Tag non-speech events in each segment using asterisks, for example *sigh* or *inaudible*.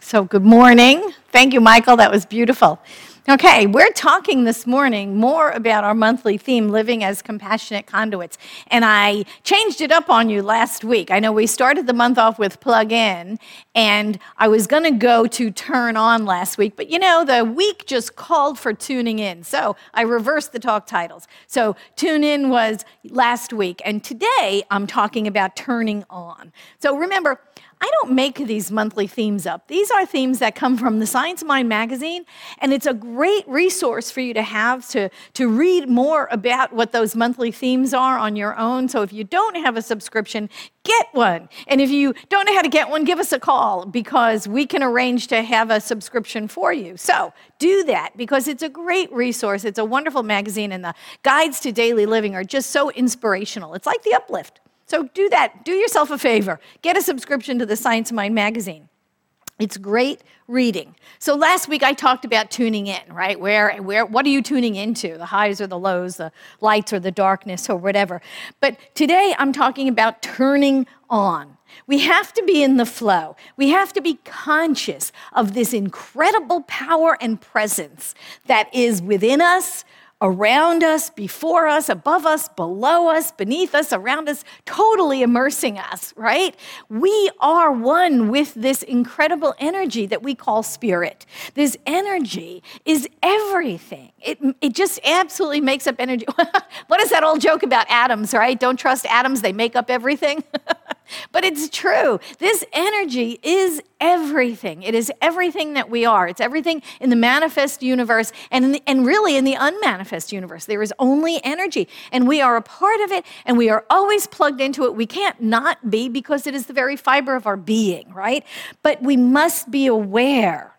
So, good morning. Thank you, Michael. That was beautiful. Okay, we're talking this morning more about our monthly theme, living as compassionate conduits. And I changed it up on you last week. I know we started the month off with plug in, and I was going to go to turn on last week, but you know, the week just called for tuning in. So I reversed the talk titles. So tune in was last week, and today I'm talking about turning on. So remember, I don't make these monthly themes up. These are themes that come from the Science of Mind magazine, and it's a great resource for you to have to, to read more about what those monthly themes are on your own. So if you don't have a subscription, get one. And if you don't know how to get one, give us a call because we can arrange to have a subscription for you. So do that because it's a great resource. It's a wonderful magazine, and the guides to daily living are just so inspirational. It's like the uplift. So do that. Do yourself a favor. Get a subscription to the Science Mind magazine. It's great reading. So last week I talked about tuning in, right? Where, where, what are you tuning into? The highs or the lows, the lights or the darkness or whatever. But today I'm talking about turning on. We have to be in the flow. We have to be conscious of this incredible power and presence that is within us, around us, before us, above us, below us, beneath us, around us, totally immersing us, right? We are one with this incredible energy that we call spirit. This energy is everything. It, it just absolutely makes up energy. *laughs* what is that old joke about atoms, right? Don't trust atoms, they make up everything. *laughs* but it's true. This energy is everything. It is everything that we are. It's everything in the manifest universe and, the, and really in the unmanifest universe. There is only energy, and we are a part of it, and we are always plugged into it. We can't not be because it is the very fiber of our being, right? But we must be aware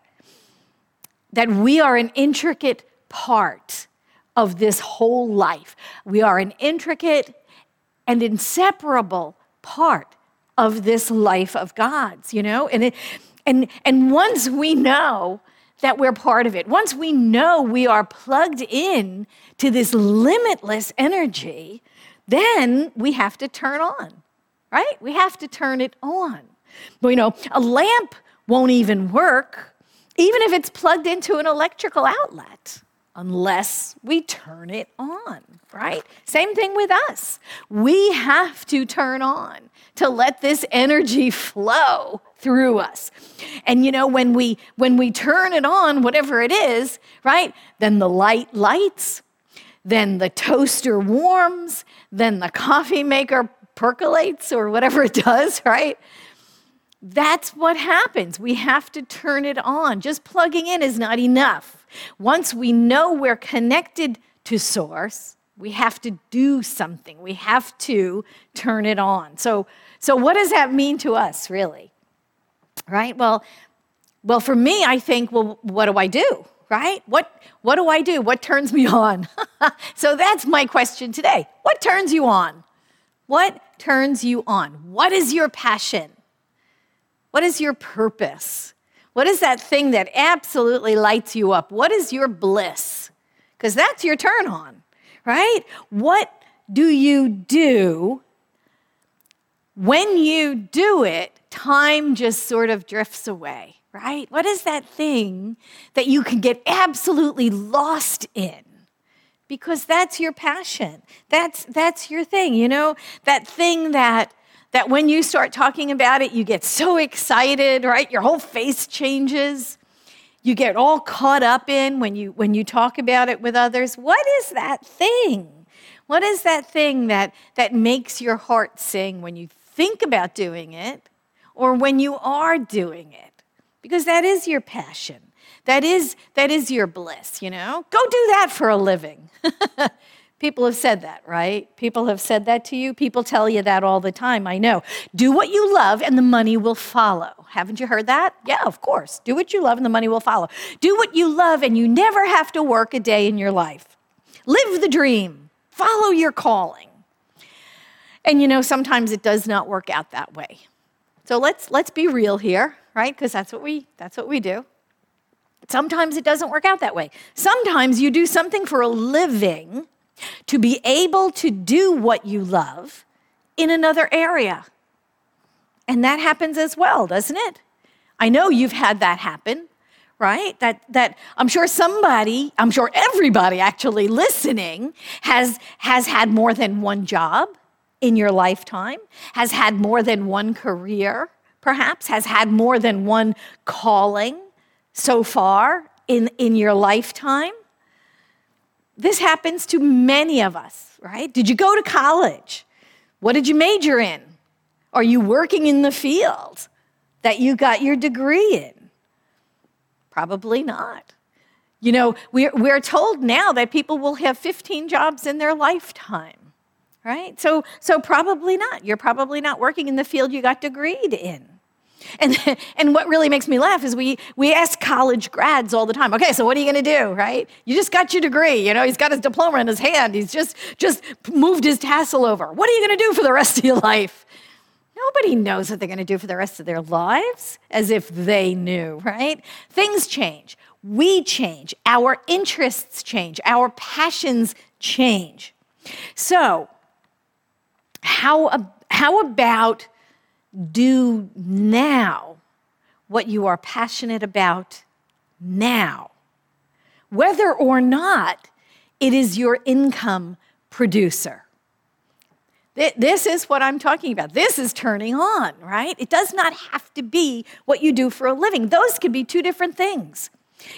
that we are an intricate part of this whole life. We are an intricate and inseparable part of this life of God's, you know? And, it, and, and once we know that we're part of it, once we know we are plugged in to this limitless energy, then we have to turn on, right? We have to turn it on. But, you know, a lamp won't even work, even if it's plugged into an electrical outlet unless we turn it on, right? Same thing with us. We have to turn on to let this energy flow through us. And you know when we when we turn it on whatever it is, right? Then the light lights, then the toaster warms, then the coffee maker percolates or whatever it does, *laughs* right? That's what happens. We have to turn it on. Just plugging in is not enough. Once we know we're connected to Source, we have to do something. We have to turn it on. So, so what does that mean to us, really? Right? Well, well, for me, I think, well, what do I do? Right? What, what do I do? What turns me on? *laughs* so that's my question today. What turns you on? What turns you on? What is your passion? What is your purpose? What is that thing that absolutely lights you up? What is your bliss? Because that's your turn on, right? What do you do when you do it? Time just sort of drifts away, right? What is that thing that you can get absolutely lost in? Because that's your passion. That's, that's your thing, you know? That thing that that when you start talking about it, you get so excited, right? Your whole face changes. You get all caught up in when you when you talk about it with others. What is that thing? What is that thing that that makes your heart sing when you think about doing it or when you are doing it? Because that is your passion. That is that is your bliss, you know? Go do that for a living. *laughs* People have said that, right? People have said that to you. People tell you that all the time, I know. Do what you love and the money will follow. Haven't you heard that? Yeah, of course. Do what you love and the money will follow. Do what you love and you never have to work a day in your life. Live the dream, follow your calling. And you know, sometimes it does not work out that way. So let's, let's be real here, right? Because that's, what we, that's what we do. Sometimes it doesn't work out that way. Sometimes you do something for a living to be able to do what you love in another area. And that happens as well, doesn't it? I know you've had that happen, right? That, that I'm sure somebody, I'm sure everybody actually listening has, has had more than one job in your lifetime, has had more than one career, perhaps, has had more than one calling so far in, in your lifetime. This happens to many of us, right? Did you go to college? What did you major in? Are you working in the field that you got your degree in? Probably not. You know, we're, we're told now that people will have 15 jobs in their lifetime, right? So, so probably not. You're probably not working in the field you got degreed in. And, *laughs* and what really makes me laugh is we, we ask college grads all the time, okay, so what are you going to do, right? You just got your degree. You know, he's got his diploma in his hand. He's just, just moved his tassel over. What are you going to do for the rest of your life? Nobody knows what they're going to do for the rest of their lives as if they knew, right? Things change. We change. Our interests change. Our passions change. So, how, how about do now what you are passionate about now, whether or not it is your income producer. This is what I'm talking about. This is turning on, right? It does not have to be what you do for a living. Those could be two different things.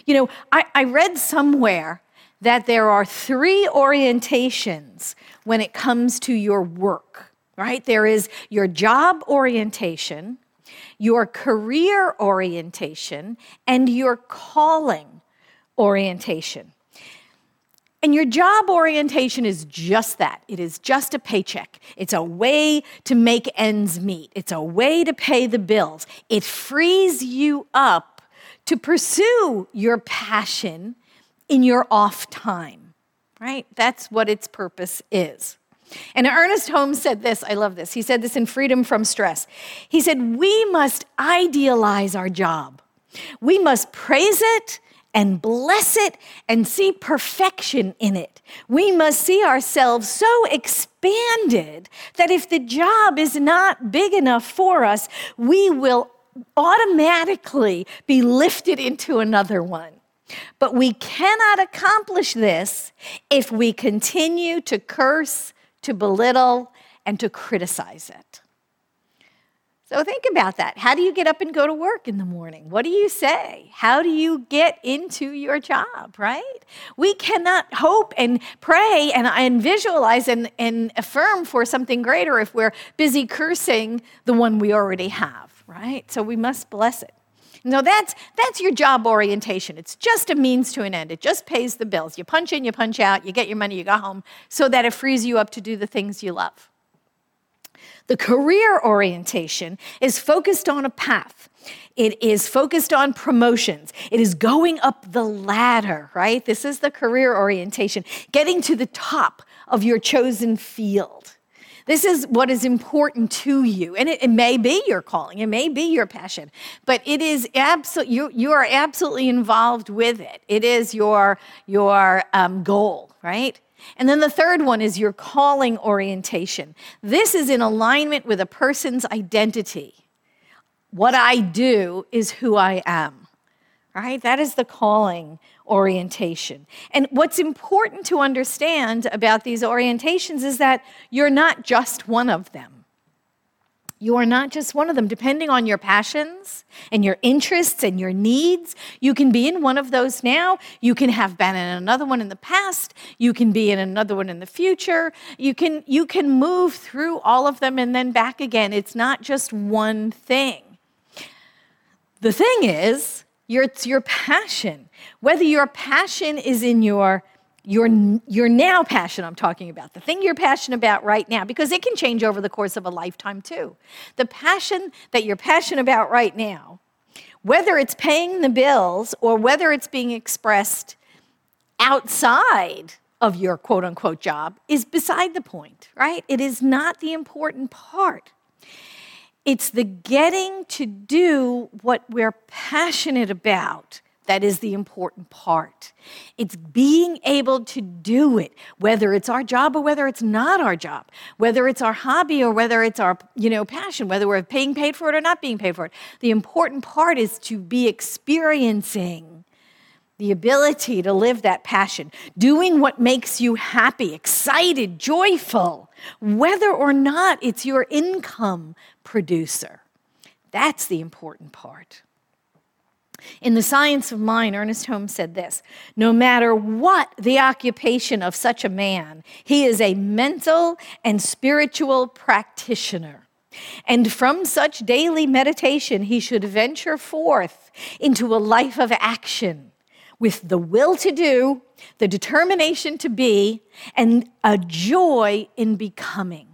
You know, I, I read somewhere that there are three orientations when it comes to your work right? There is your job orientation, your career orientation, and your calling orientation. And your job orientation is just that. It is just a paycheck. It's a way to make ends meet. It's a way to pay the bills. It frees you up to pursue your passion in your off time, right? That's what its purpose is. And Ernest Holmes said this, I love this. He said this in Freedom from Stress. He said, We must idealize our job. We must praise it and bless it and see perfection in it. We must see ourselves so expanded that if the job is not big enough for us, we will automatically be lifted into another one. But we cannot accomplish this if we continue to curse to belittle, and to criticize it. So think about that. How do you get up and go to work in the morning? What do you say? How do you get into your job, right? We cannot hope and pray and, and visualize and, and affirm for something greater if we're busy cursing the one we already have, right? So we must bless it. No, that's, that's your job orientation. It's just a means to an end. It just pays the bills. You punch in, you punch out, you get your money, you go home, so that it frees you up to do the things you love. The career orientation is focused on a path. It is focused on promotions. It is going up the ladder, right? This is the career orientation, getting to the top of your chosen field. This is what is important to you. And it, it may be your calling, it may be your passion, but it is absolutely, you, you are absolutely involved with it. It is your, your um, goal, right? And then the third one is your calling orientation. This is in alignment with a person's identity. What I do is who I am, right? That is the calling orientation. And what's important to understand about these orientations is that you're not just one of them. You are not just one of them. Depending on your passions and your interests and your needs, you can be in one of those now. You can have been in another one in the past. You can be in another one in the future. You can, you can move through all of them and then back again. It's not just one thing. The thing is, your, it's your passion. Whether your passion is in your your, your now passion I'm talking about, the thing you're passionate about right now, because it can change over the course of a lifetime too. The passion that you're passionate about right now, whether it's paying the bills or whether it's being expressed outside of your quote unquote job, is beside the point, right? It is not the important part. It's the getting to do what we're passionate about that is the important part. It's being able to do it, whether it's our job or whether it's not our job, whether it's our hobby or whether it's our you know, passion, whether we're being paid for it or not being paid for it. The important part is to be experiencing the ability to live that passion, doing what makes you happy, excited, joyful, whether or not it's your income producer. That's the important part. In The Science of Mind, Ernest Holmes said this No matter what the occupation of such a man, he is a mental and spiritual practitioner. And from such daily meditation, he should venture forth into a life of action with the will to do, the determination to be, and a joy in becoming.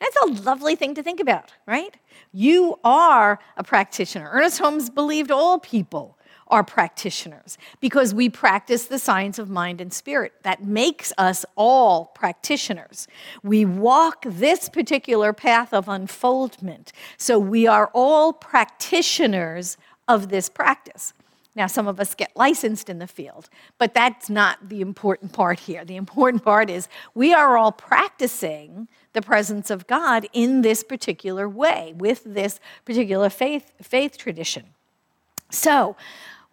That's a lovely thing to think about, right? You are a practitioner. Ernest Holmes believed all people are practitioners because we practice the science of mind and spirit. That makes us all practitioners. We walk this particular path of unfoldment. So we are all practitioners of this practice. Now, some of us get licensed in the field, but that's not the important part here. The important part is we are all practicing the presence of God in this particular way, with this particular faith, faith tradition. So,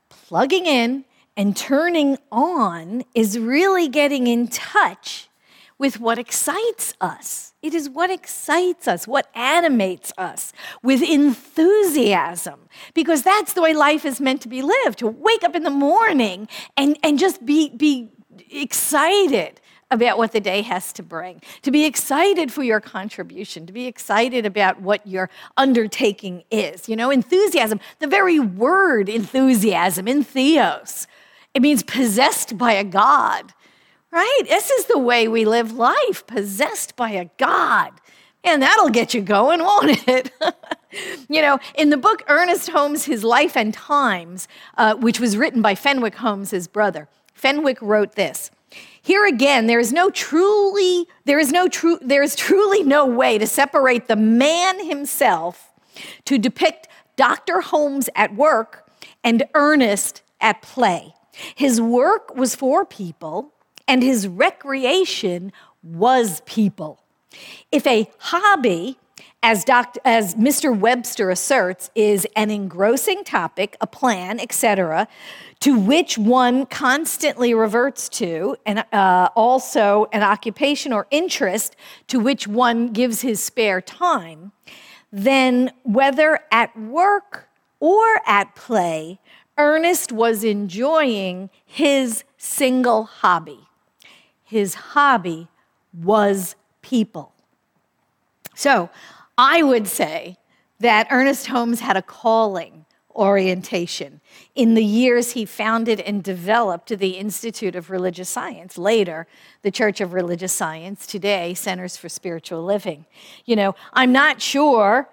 plugging in and turning on is really getting in touch with what excites us. It is what excites us, what animates us with enthusiasm, because that's the way life is meant to be lived to wake up in the morning and, and just be, be excited about what the day has to bring, to be excited for your contribution, to be excited about what your undertaking is. You know, enthusiasm, the very word enthusiasm in Theos, it means possessed by a God, right? This is the way we live life, possessed by a God. And that'll get you going, won't it? *laughs* you know, in the book Ernest Holmes, His Life and Times, uh, which was written by Fenwick Holmes, his brother, Fenwick wrote this here again, there is no truly, there is no true, there is truly no way to separate the man himself to depict Dr. Holmes at work and Ernest at play. His work was for people, and his recreation was people. If a hobby, as, Dr., as Mr. Webster asserts, is an engrossing topic, a plan, etc., to which one constantly reverts to, and uh, also an occupation or interest to which one gives his spare time, then whether at work or at play, Ernest was enjoying his single hobby. His hobby was people. So I would say that Ernest Holmes had a calling orientation. In the years he founded and developed the Institute of Religious Science, later, the Church of Religious Science, today, Centers for Spiritual Living. You know, I'm not sure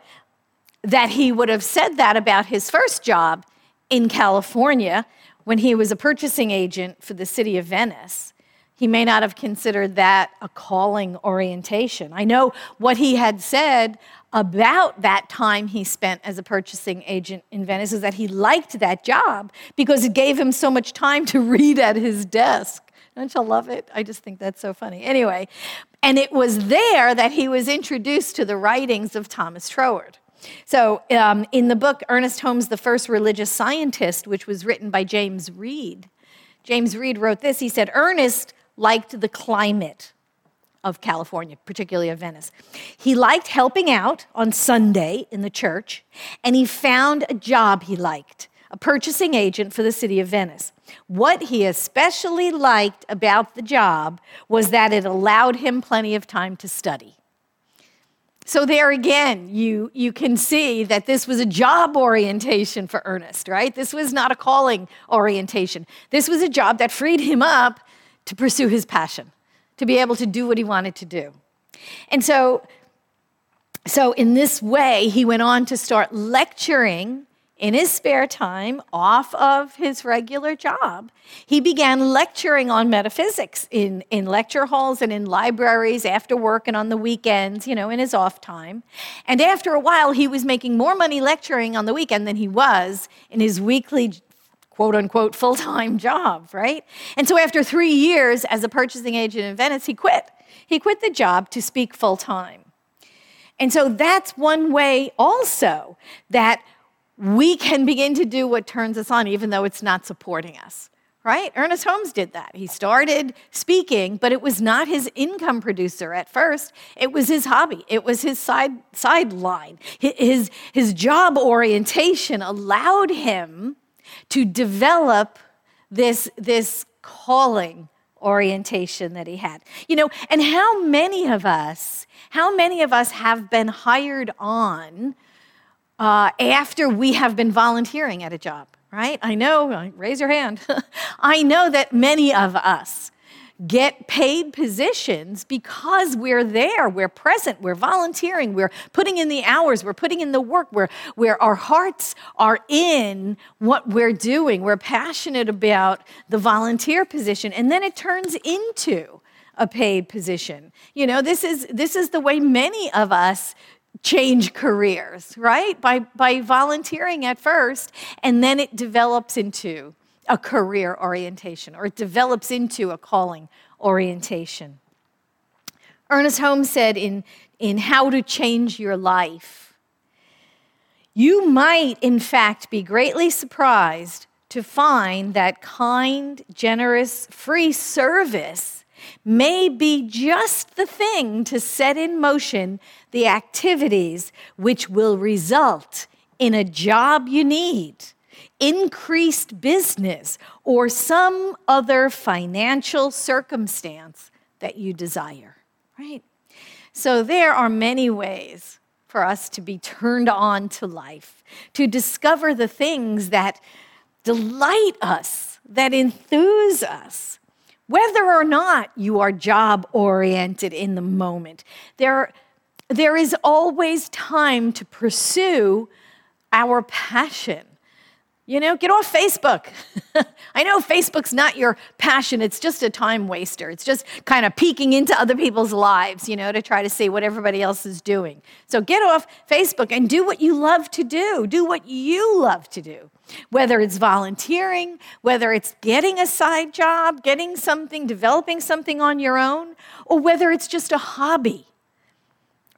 that he would have said that about his first job in California when he was a purchasing agent for the city of Venice. He may not have considered that a calling orientation. I know what he had said about that time he spent as a purchasing agent in Venice is that he liked that job because it gave him so much time to *laughs* read at his desk. Don't you love it? I just think that's so funny. Anyway, and it was there that he was introduced to the writings of Thomas Troward. So, um, in the book Ernest Holmes, the First Religious Scientist, which was written by James Reid, James Reid wrote this. He said, Ernest liked the climate of California, particularly of Venice. He liked helping out on Sunday in the church, and he found a job he liked a purchasing agent for the city of Venice. What he especially liked about the job was that it allowed him plenty of time to study. So, there again, you, you can see that this was a job orientation for Ernest, right? This was not a calling orientation. This was a job that freed him up to pursue his passion to be able to do what he wanted to do. And so, so in this way, he went on to start lecturing in his spare time off of his regular job. He began lecturing on metaphysics in, in lecture halls and in libraries after work and on the weekends, you know, in his off time. And after a while, he was making more money lecturing on the weekend than he was in his weekly quote unquote full time *laughs* job, right? And so after three years as a purchasing agent in Venice, he quit. He quit the job to speak full time. And so that's one way also that we can begin to do what turns us on, even though it's not supporting us right? Ernest Holmes did that. He started speaking, but it was not his income producer at first. It was his hobby. It was his side sideline. His, his job orientation allowed him to develop this, this calling orientation that he had. You know, and how many of us, how many of us have been hired on uh, after we have been volunteering at a job? right? I know, raise your hand. *laughs* I know that many of us get paid positions because we're there, we're present, we're volunteering, we're putting in the hours, we're putting in the work, where, where our hearts are in what we're doing. We're passionate about the volunteer position, and then it turns into a paid position. You know, this is this is the way many of us change careers, right? By, by volunteering at first, and then it develops into a career orientation or it develops into a calling orientation. Ernest Holmes said in, in How to Change Your Life, you might, in fact, be greatly surprised to find that kind, generous, free service may be just the thing to set in motion the activities which will result in a job you need, increased business, or some other financial circumstance that you desire, right? So there are many ways for us to be turned on to life, to discover the things that delight us, that enthuse us, whether or not you are job oriented in the moment. There, there is always time to pursue our passion. You know, get off Facebook. *laughs* I know Facebook's not your passion, it's just a time waster. It's just kind of peeking into other people's lives, you know, to try to see what everybody else is doing. So get off Facebook and do what you love to do. Do what you love to do. Whether it's volunteering, whether it's getting a side job, getting something, developing something on your own, or whether it's just a hobby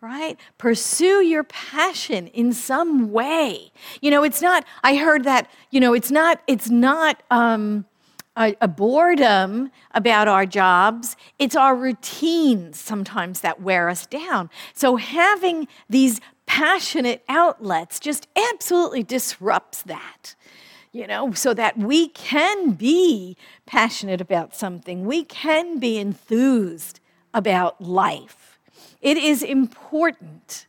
right? Pursue your passion in some way. You know, it's not, I heard that, you know, it's not, it's not, um, a, a, boredom about our jobs. It's our routines sometimes that wear us down. So having these passionate outlets just absolutely disrupts that. You know, so that we can be passionate about something, we can be enthused about life. It is important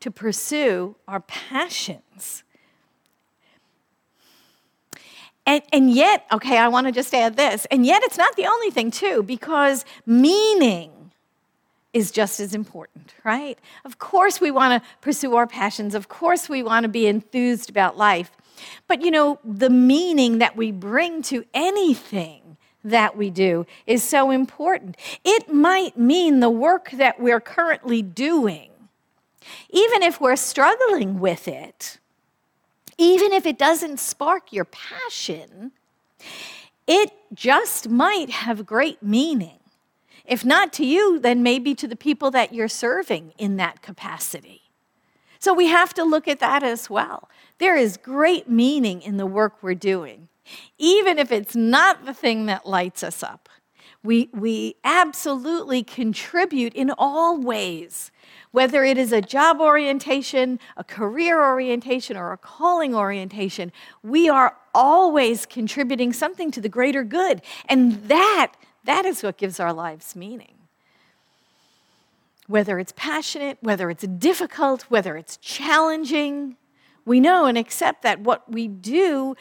to pursue our passions. And, and yet, okay, I want to just add this, and yet it's not the only thing, too, because meaning is just as important, right? Of course, we want to pursue our passions. Of course, we want to be enthused about life. But you know, the meaning that we bring to anything that we do is so important. It might mean the work that we're currently doing, even if we're struggling with it, even if it doesn't spark your passion, it just might have great meaning. If not to you, then maybe to the people that you're serving in that capacity. So we have to look at that as well. There is great meaning in the work we're doing even if it's not the thing that lights us up. We, we absolutely contribute in all ways, whether it is a job orientation, a career orientation, or a calling orientation. We are always contributing something to the greater good. And that, that is what gives our lives meaning. Whether it's passionate, whether it's difficult, whether it's challenging, we know and accept that what we do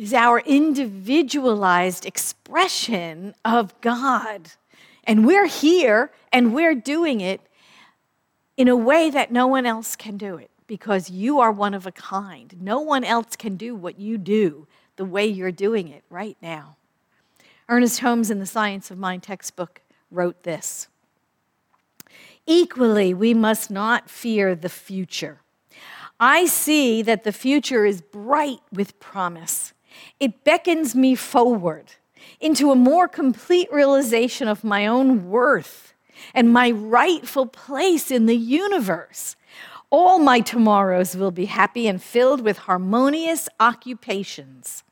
is our individualized expression of God. And we're here and we're doing it in a way that no one else can do it because you are one of a kind. No one else can do what you do the way you're doing it right now. Ernest Holmes in the Science of Mind textbook wrote this Equally, we must not fear the future. I see that the future is bright with promise. It beckons me forward into a more complete realization of my own worth and my rightful place in the universe. All my tomorrows will be happy and filled with harmonious occupations.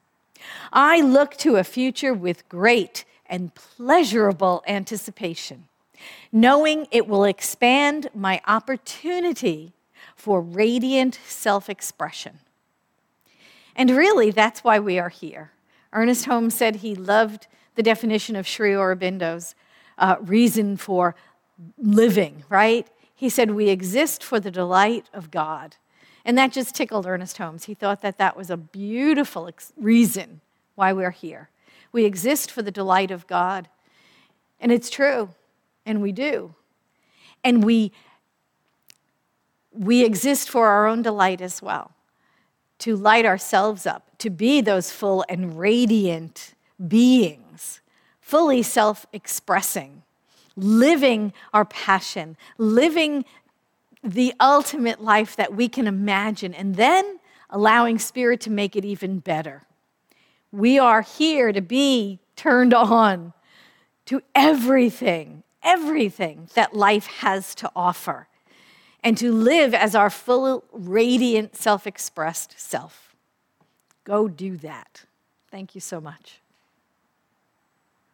I look to a future with great and pleasurable anticipation, knowing it will expand my opportunity for radiant self expression. And really, that's why we are here. Ernest Holmes said he loved the definition of Sri Aurobindo's uh, reason for living, right? He said, We exist for the delight of God. And that just tickled Ernest Holmes. He thought that that was a beautiful ex- reason why we're here. We exist for the delight of God. And it's true, and we do. And we, we exist for our own delight as well, to light ourselves up, to be those full and radiant beings, fully self expressing, living our passion, living the ultimate life that we can imagine, and then allowing Spirit to make it even better. We are here to be turned on to everything, everything that life has to offer, and to live as our full, radiant, self expressed self. Go do that. Thank you so much.